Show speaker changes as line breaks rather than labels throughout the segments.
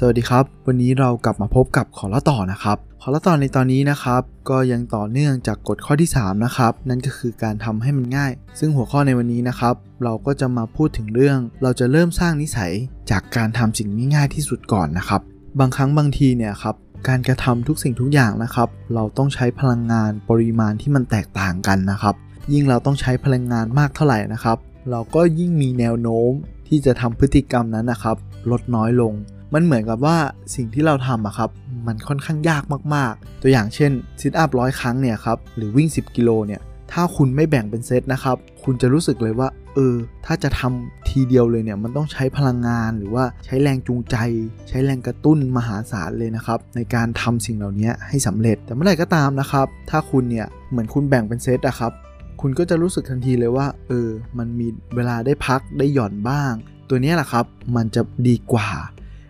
สวัสดีครับ วันนี้เรากลับมาพบกับขอละต่อนะครับ ขอละต่อในตอนนี้นะครับ ก็ยังต่อเนื่องจากกฎข้อที่ 3 นะครับ นั่นก็คือการทำให้มันง่าย ซึ่งหัวข้อในวันนี้นะครับ เราก็จะมาพูดถึงเรื่อง เราจะเริ่มสร้างนิสัยจากการทำสิ่งง่ายๆที่สุดก่อนนะครับ บางครั้งบางทีเนี่ยครับการกระทำทุกสิ่งทุกอย่างนะครับ เราต้องใช้พลังงานปริมาณที่มันแตกต่างกันนะครับ ยิ่งเราต้องใช้พลังงานมากเท่าไหร่นะครับ เราก็ยิ่งมีแนวโน้มที่จะทำพฤติกรรมนั้นนะครับ ลดน้อยลง มันเหมือนกับว่าสิ่งที่เราทำอะครับ มันค่อนข้างยากมากๆ ตัวอย่างเช่นซิทอัพร้อยครั้งเนี่ยครับหรือวิ่ง 10 กิโลเนี่ยถ้าคุณไม่แบ่งเป็นเซตนะครับ คุณจะรู้สึกเลยว่า เออ ถ้าจะทำทีเดียวเลยเนี่ย มันต้องใช้พลังงานหรือว่าใช้แรงจูงใจ ใช้แรงกระตุ้นมหาศาลเลยนะครับ ในการทำสิ่งเหล่านี้ให้สำเร็จ แต่เมื่อไหร่ก็ตามนะครับ ถ้าคุณเนี่ยเหมือนคุณแบ่งเป็นเซตอะครับ คุณก็จะรู้สึกทันทีเลยว่า เออ มันมีเวลาได้พักได้หย่อนบ้าง ตัวนี้แหละครับ มันจะดีกว่า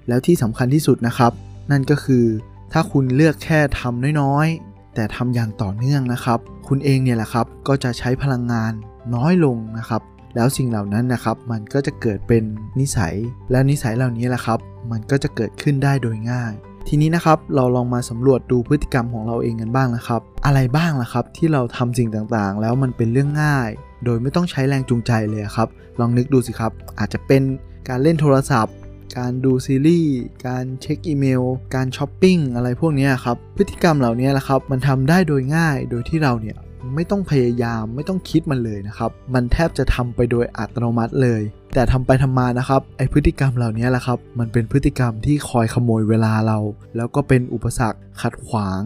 แล้วที่สำคัญที่สุดนะครับ นั่นก็คือ ถ้าคุณเลือกแค่ทำน้อยๆ แต่ทำอย่างต่อเนื่องนะครับ คุณเองเนี่ยแหละครับก็จะใช้พลังงานน้อยลงนะครับ แล้วสิ่งเหล่านั้นนะครับมันก็จะเกิดเป็นนิสัย และนิสัยเหล่านี้แหละครับ มันก็จะเกิดขึ้นได้โดยง่าย ทีนี้นะครับเราลองมาสำรวจดูพฤติกรรมของเราเองกันบ้างนะครับ อะไรบ้างล่ะครับที่เราทำสิ่งต่างๆ แล้วมันเป็นเรื่องง่าย โดยไม่ต้องใช้แรงจูงใจเลยครับ ลองนึกดูสิครับ อาจจะเป็นการเล่นโทรศัพท์ การดูซีรีส์ การเช็คอีเมล การช้อปปิ้งอะไรพวกนี้ครับ พฤติกรรมเหล่านี้แหละครับ มันทำได้โดยง่าย โดยที่เราเนี่ยไม่ต้องพยายามไม่ต้องคิดมันเลยนะครับ มันแทบจะทำไปโดยอัตโนมัติเลย แต่ทำไปทำมานะครับไอพฤติกรรมเหล่านี้แหละครับ มันเป็นพฤติกรรมที่คอยขโมยเวลาเรา แล้วก็เป็นอุปสรรคขัดขวาง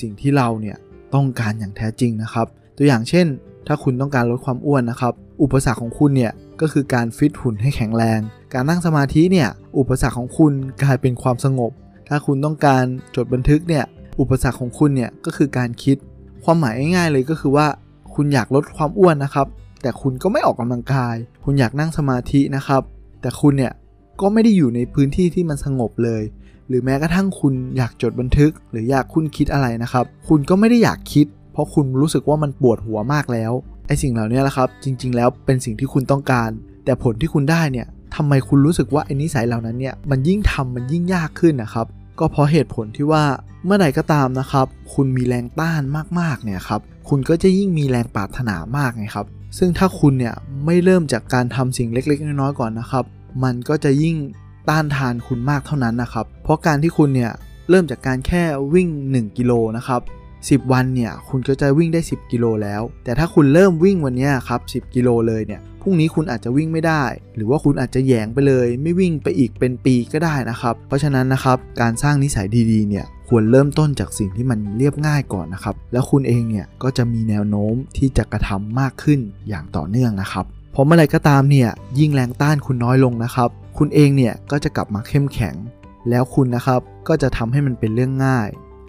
สิ่งที่เราเนี่ยต้องการอย่างแท้จริงนะครับ ตัวอย่างเช่น ถ้าคุณต้องการลดความอ้วนนะครับ อุปสรรคของคุณเนี่ยก็คือการฟิตหุ่นให้แข็งแรง การนั่งสมาธิเนี่ยอุปสรรคของคุณกลายเป็นความสงบ ถ้าคุณต้องการจดบันทึกเนี่ยอุปสรรคของคุณเนี่ยก็คือการคิด ความหมายง่ายๆเลยก็คือว่า คุณอยากลดความอ้วนนะครับ แต่คุณก็ไม่ออกกำลังกาย คุณอยากนั่งสมาธินะครับ แต่คุณเนี่ยก็ไม่ได้อยู่ในพื้นที่ที่มันสงบเลย หรือแม้กระทั่งคุณอยากจดบันทึก หรืออยากคุณคิดอะไรนะครับ คุณก็ไม่ได้อยากคิด เพราะคุณรู้สึกว่ามันปวดหัวมากแล้วไอ้สิ่งเหล่านี้แหละครับ จริง ๆ แล้วเป็นสิ่งที่คุณต้องการ แต่ผลที่คุณได้เนี่ย ทำไมคุณรู้สึกว่าไอ้นิสัยเหล่านั้นเนี่ยมันยิ่งทำมันยิ่งยากขึ้นนะครับ ก็เพราะเหตุผลที่ว่าเมื่อใดก็ตามนะครับ คุณมีแรงต้านมากๆเนี่ยครับคุณก็จะยิ่งมีแรงปรารถนามากไงครับ ซึ่งถ้าคุณเนี่ยไม่เริ่มจากการทำสิ่งเล็กๆ น้อยๆก่อนนะครับ มันก็จะยิ่งต้านทานคุณมากเท่านั้นนะครับ เพราะการที่คุณเนี่ยเริ่มจากการแค่วิ่ง 1 กิโลนะครับ 10 วันเนี่ยคุณก็จะวิ่งได้ 10 กิโลแล้ว แต่ถ้าคุณเริ่มวิ่งวันนี้ครับ 10 กิโลเลยเนี่ยพรุ่งนี้คุณอาจจะวิ่งไม่ได้ หรือว่าคุณอาจจะแยงไปเลย ไม่วิ่งไปอีกเป็นปีก็ได้นะครับ เพราะฉะนั้นนะครับการสร้างนิสัยดีๆเนี่ยควรเริ่มต้นจากสิ่งที่มันเรียบง่ายก่อนนะครับ แล้วคุณเองเนี่ยก็จะมีแนวโน้มที่จะกระทำมากขึ้นอย่างต่อเนื่องนะครับเพราะเมื่อไรก็ตามเนี่ยยิ่งแรงต้านคุณน้อยลงนะครับ คุณเองเนี่ยก็จะกลับมาเข้มแข็ง แล้วคุณนะครับก็จะทำให้มันเป็นเรื่องง่าย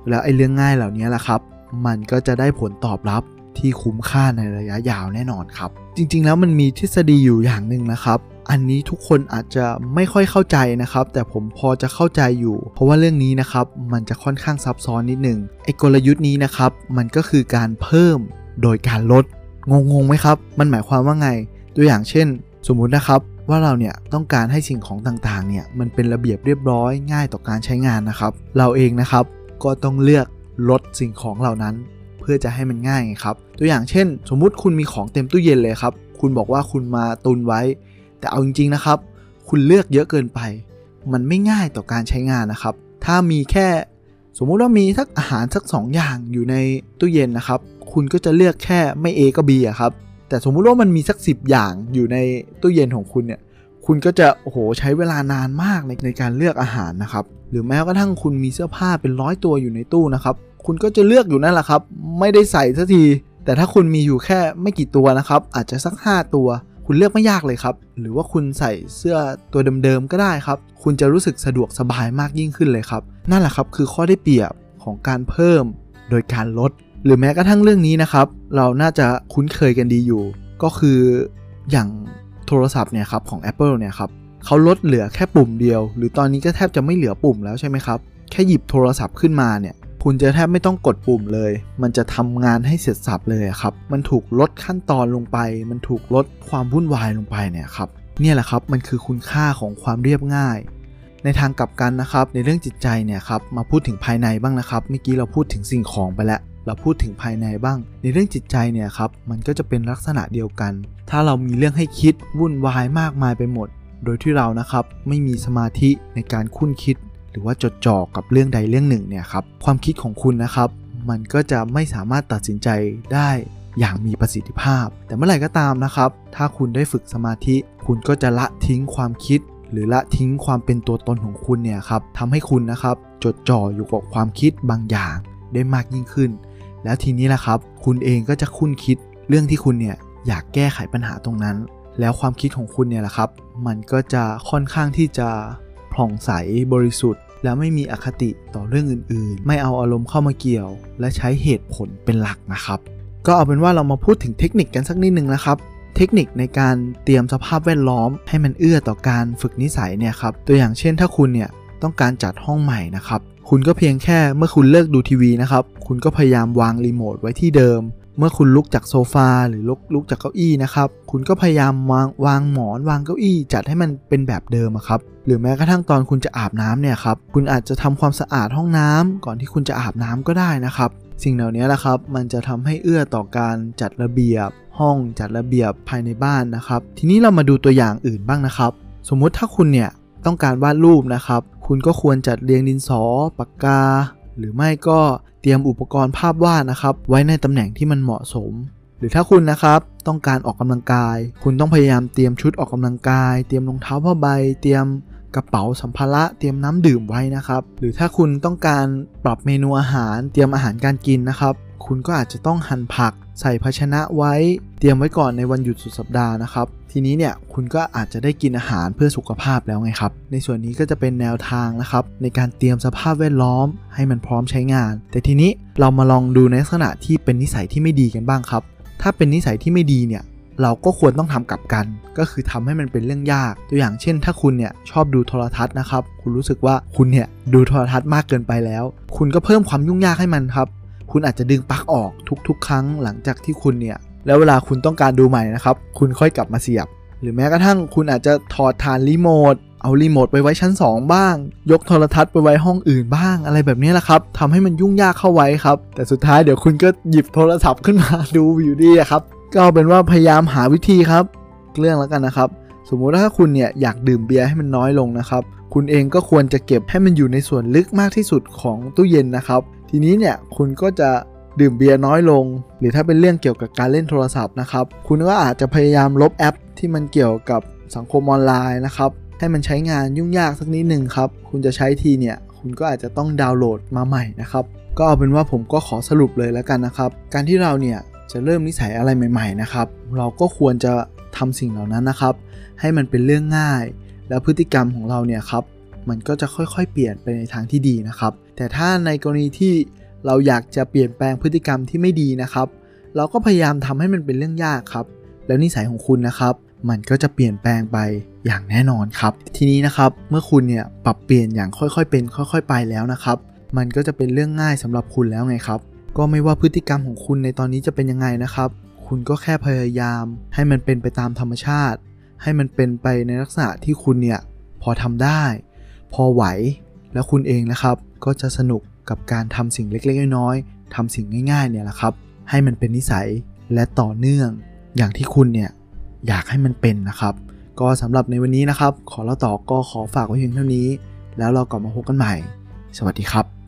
แล้วไอ้เรื่องง่ายเหล่านี้แหละครับ มันก็จะได้ผลตอบรับที่คุ้มค่าในระยะยาวแน่นอนครับ จริงๆ แล้วมันมีทฤษฎีอยู่อย่างหนึ่งนะครับ อันนี้ทุกคนอาจจะไม่ค่อยเข้าใจนะครับ แต่ผมพอจะเข้าใจอยู่ เพราะว่าเรื่องนี้นะครับมันจะค่อนข้างซับซ้อนนิดหนึ่งไอ้กลยุทธ์นี้นะครับ มันก็คือการเพิ่มโดยการลดงงๆไหมครับ มันหมายความว่าไง ตัวอย่างเช่น สมมุตินะครับว่าเราเนี่ยต้องการให้สิ่งของต่างๆเนี่ยมันเป็นระเบียบเรียบร้อยง่ายต่อการใช้งานนะครับ เราเองนะครับ ก็ต้องเลือกลดสิ่งของเหล่านั้น เพื่อจะให้มันง่ายไงครับ ตัวอย่างเช่น สมมุติคุณมีของเต็มตู้เย็นเลยครับ คุณบอกว่าคุณมาตุนไว้ แต่เอาจริงๆนะครับ คุณเลือกเยอะเกินไป มันไม่ง่ายต่อการใช้งานนะครับ ถ้ามีแค่สมมุติว่ามีสักอาหารสัก 2 อย่างอยู่ในตู้เย็นนะครับ คุณก็จะเลือกแค่ไม่ A ก็ B อะครับ แต่สมมุติว่ามันมีสัก 10 อย่างอยู่ในตู้เย็นของคุณเนี่ย คุณก็จะโอ้โหใช้เวลานานมากในในการเลือกอาหารนะครับ หรือแม้กระทั่งคุณมีเสื้อผ้าเป็นร้อยตัวอยู่ในตู้นะครับ คุณก็จะเลือกอยู่นั่นแหละครับ ไม่ได้ใส่สักที แต่ถ้าคุณมีอยู่แค่ไม่กี่ตัวนะครับ อาจจะสัก 5 ตัว คุณเลือกไม่ยากเลยครับ หรือว่าคุณใส่เสื้อตัวเดิมๆก็ได้ครับ คุณจะรู้สึกสะดวกสบายมากยิ่งขึ้นเลยครับ นั่นแหละครับคือข้อได้เปรียบของการเพิ่ม โดยการลด หรือแม้กระทั่งเรื่องนี้นะครับ เราน่าจะคุ้นเคยกันดีอยู่ ก็คืออย่าง โทรศัพท์เนี่ยครับของ Apple เนี่ยครับเขาลดเหลือแค่ปุ่มเดียว หรือตอนนี้ก็แทบจะไม่เหลือปุ่มแล้วใช่ไหมครับ แค่หยิบโทรศัพท์ขึ้นมาเนี่ยคุณจะแทบไม่ต้องกดปุ่มเลย มันจะทำงานให้เสร็จสับเลยครับ มันถูกลดขั้นตอนลงไป มันถูกลดความวุ่นวายลงไปเนี่ยครับ เนี่ยแหละครับ มันคือคุณค่าของความเรียบง่าย ในทางกลับกันนะครับ ในเรื่องจิตใจเนี่ยครับ มาพูดถึงภายในบ้างนะครับ เมื่อกี้เราพูดถึงสิ่งของไปแล้ว เราพูดถึงภายในบ้าง ในเรื่องจิตใจเนี่ยครับมันก็จะเป็นลักษณะเดียวกัน ถ้าเรามีเรื่องให้คิดวุ่นวายมากมายไปหมด โดยที่เรานะครับไม่มีสมาธิในการคุ้นคิด หรือว่าจดจ่อกับเรื่องใดเรื่องหนึ่งเนี่ยครับความคิดของคุณนะครับ มันก็จะไม่สามารถตัดสินใจได้อย่างมีประสิทธิภาพ แต่เมื่อไหร่ก็ตามนะครับ ถ้าคุณได้ฝึกสมาธิ คุณก็จะละทิ้งความคิด หรือละทิ้งความเป็นตัวตนของคุณเนี่ยครับทำให้คุณนะครับ จดจ่ออยู่กับความคิดบางอย่างได้มากยิ่งขึ้น แล้วทีนี้แหละครับ คุณเองก็จะคุ้นคิดเรื่องที่คุณเนี่ยอยากแก้ไขปัญหาตรงนั้น แล้วความคิดของคุณเนี่ยแหละครับ มันก็จะค่อนข้างที่จะผ่องใสบริสุทธิ์ แล้วไม่มีอคติต่อเรื่องอื่น ๆ ไม่เอาอารมณ์เข้ามาเกี่ยว และใช้เหตุผลเป็นหลักนะครับ ก็เอาเป็นว่าเรามาพูดถึงเทคนิคกันสักนิดนึงนะครับ เทคนิคในการเตรียมสภาพแวดล้อม ให้มันเอื้อต่อการฝึกนิสัยเนี่ยครับตัวอย่างเช่นถ้าคุณเนี่ยต้องการจัดห้องใหม่นะครับ คุณก็เพียงแค่เมื่อคุณเลิกดูทีวีนะครับ คุณก็พยายามวางรีโมทไว้ที่เดิม เมื่อคุณลุกจากโซฟาหรือลุกลุกจากเก้าอี้นะครับ คุณก็พยายามวางวางหมอนวางเก้าอี้ จัดให้มันเป็นแบบเดิมครับ หรือแม้กระทั่งตอนคุณจะอาบน้ำเนี่ยครับ คุณอาจจะทำความสะอาดห้องน้ำก่อนที่คุณจะอาบน้ำก็ได้นะครับ สิ่งเหล่านี้แหละครับ มันจะทำให้เอื้อต่อการจัดระเบียบ ห้องจัดระเบียบภายในบ้านนะครับ ทีนี้เรามาดูตัวอย่างอื่นบ้างนะครับ สมมุติถ้าคุณเนี่ย ต้องการวาดรูปนะครับ คุณก็ควรจัดเรียงดินสอ ปากกา หรือไม่ก็เตรียมอุปกรณ์ภาพวาดนะครับ ไว้ในตำแหน่งที่มันเหมาะสม หรือถ้าคุณนะครับต้องการออกกำลังกาย คุณต้องพยายามเตรียมชุดออกกำลังกาย เตรียมรองเท้าผ้าใบ เตรียมกระเป๋าสัมภาระเตรียมน้ำดื่มไว้นะครับ หรือถ้าคุณต้องการปรับเมนูอาหาร เตรียมอาหารการกินนะครับ คุณก็อาจจะต้องหั่นผัก ใส่ภาชนะไว้เตรียมไว้ก่อนในวันหยุดสุดสัปดาห์นะครับ ทีนี้เนี่ยคุณก็อาจจะได้กินอาหารเพื่อสุขภาพแล้วไงครับ ในส่วนนี้ก็จะเป็นแนวทางนะครับในการเตรียมสภาพแวดล้อมให้มันพร้อมใช้งาน แต่ทีนี้เรามาลองดูในลักษณะที่เป็นนิสัยที่ไม่ดีกันบ้างครับ ถ้าเป็นนิสัยที่ไม่ดีเนี่ยเราก็ควรต้องทำกลับกัน ก็คือทำให้มันเป็นเรื่องยาก ตัวอย่างเช่น ถ้าคุณเนี่ยชอบดูโทรทัศน์นะครับ คุณรู้สึกว่าคุณเนี่ยดูโทรทัศน์มากเกินไปแล้ว คุณก็เพิ่มความยุ่งยากให้มันครับ คุณอาจจะดึงปลั๊กออกทุกๆ ครั้งหลังจากที่คุณเนี่ย แล้วเวลาคุณต้องการดูใหม่นะครับ คุณค่อยกลับมาเสียบ หรือแม้กระทั่งคุณอาจจะถอดฐานรีโมท เอารีโมทไปไว้ชั้น 2 บ้าง ยกโทรทัศน์ไปไว้ห้องอื่นบ้าง อะไรแบบนี้แหละครับทำให้มันยุ่งยากเข้าไว้ครับ แต่สุดท้ายเดี๋ยวคุณก็หยิบโทรศัพท์ขึ้นมาดูอยู่ดีอะครับ ก็เอาเป็นว่าพยายามหาวิธีครับ เรื่องแล้วกันนะครับ สมมุติว่าถ้าคุณเนี่ยอยากดื่มเบียร์ให้มันน้อยลงนะครับคุณเองก็ควรจะเก็บให้มันอยู่ในส่วนลึกมากที่สุดของตู้เย็นนะครับ ทีนี้เนี่ยคุณก็จะดื่มเบียร์น้อยลง หรือถ้าเป็นเรื่องเกี่ยวกับการเล่นโทรศัพท์นะครับคุณก็อาจจะพยายามลบแอป ที่มันเกี่ยวกับสังคมออนไลน์นะครับให้มันใช้งานยุ่งยากสักนิดหนึ่งครับคุณจะใช้ทีเนี่ยคุณก็อาจจะต้องดาวน์โหลดมาใหม่นะครับก็เอาเป็นว่าผมก็ขอสรุปเลยแล้วกันนะครับ การที่เราเนี่ยจะเริ่มนิสัยอะไรใหม่ๆนะครับ เราก็ควรจะทำสิ่งเหล่านั้นนะครับ ให้มันเป็นเรื่องง่าย แล้วพฤติกรรมของเราเนี่ยครับ มันก็จะค่อยๆ เปลี่ยนไปในทางที่ดีนะครับ แต่ถ้าในกรณีที่เราอยากจะเปลี่ยนแปลงพฤติกรรมที่ไม่ดีนะครับ เราก็พยายามทำให้มันเป็นเรื่องยากครับ แล้วนิสัยของคุณนะครับ มันก็จะเปลี่ยนแปลงไปอย่างแน่นอนครับ ทีนี้นะครับเมื่อคุณเนี่ยปรับเปลี่ยนอย่างค่อยๆ เป็น ค่อย ๆ ไปแล้วนะครับ มันก็จะเป็นเรื่องง่ายสำหรับคุณแล้วไงครับ ก็ไม่ว่าพฤติกรรมของคุณในตอนนี้จะเป็นยังไงนะครับ คุณก็แค่พยายาม ให้มันเป็นไปตามธรรมชาติ ให้มันเป็นไปในลักษณะที่คุณเนี่ยพอทำได้ พอไหวแล้วคุณเองนะครับ ก็จะสนุกกับการทำสิ่งเล็กๆน้อยๆทำสิ่งง่ายๆเนี่ยแหละครับ ให้มันเป็นนิสัยและต่อเนื่อง อย่างที่คุณเนี่ยอยากให้มันเป็นนะครับ ก็สำหรับในวันนี้นะครับ ขอเล่าต่อก็ขอฝากไว้เพียงเท่านี้ แล้วเรากลับมาพบกันใหม่ สวัสดีครับ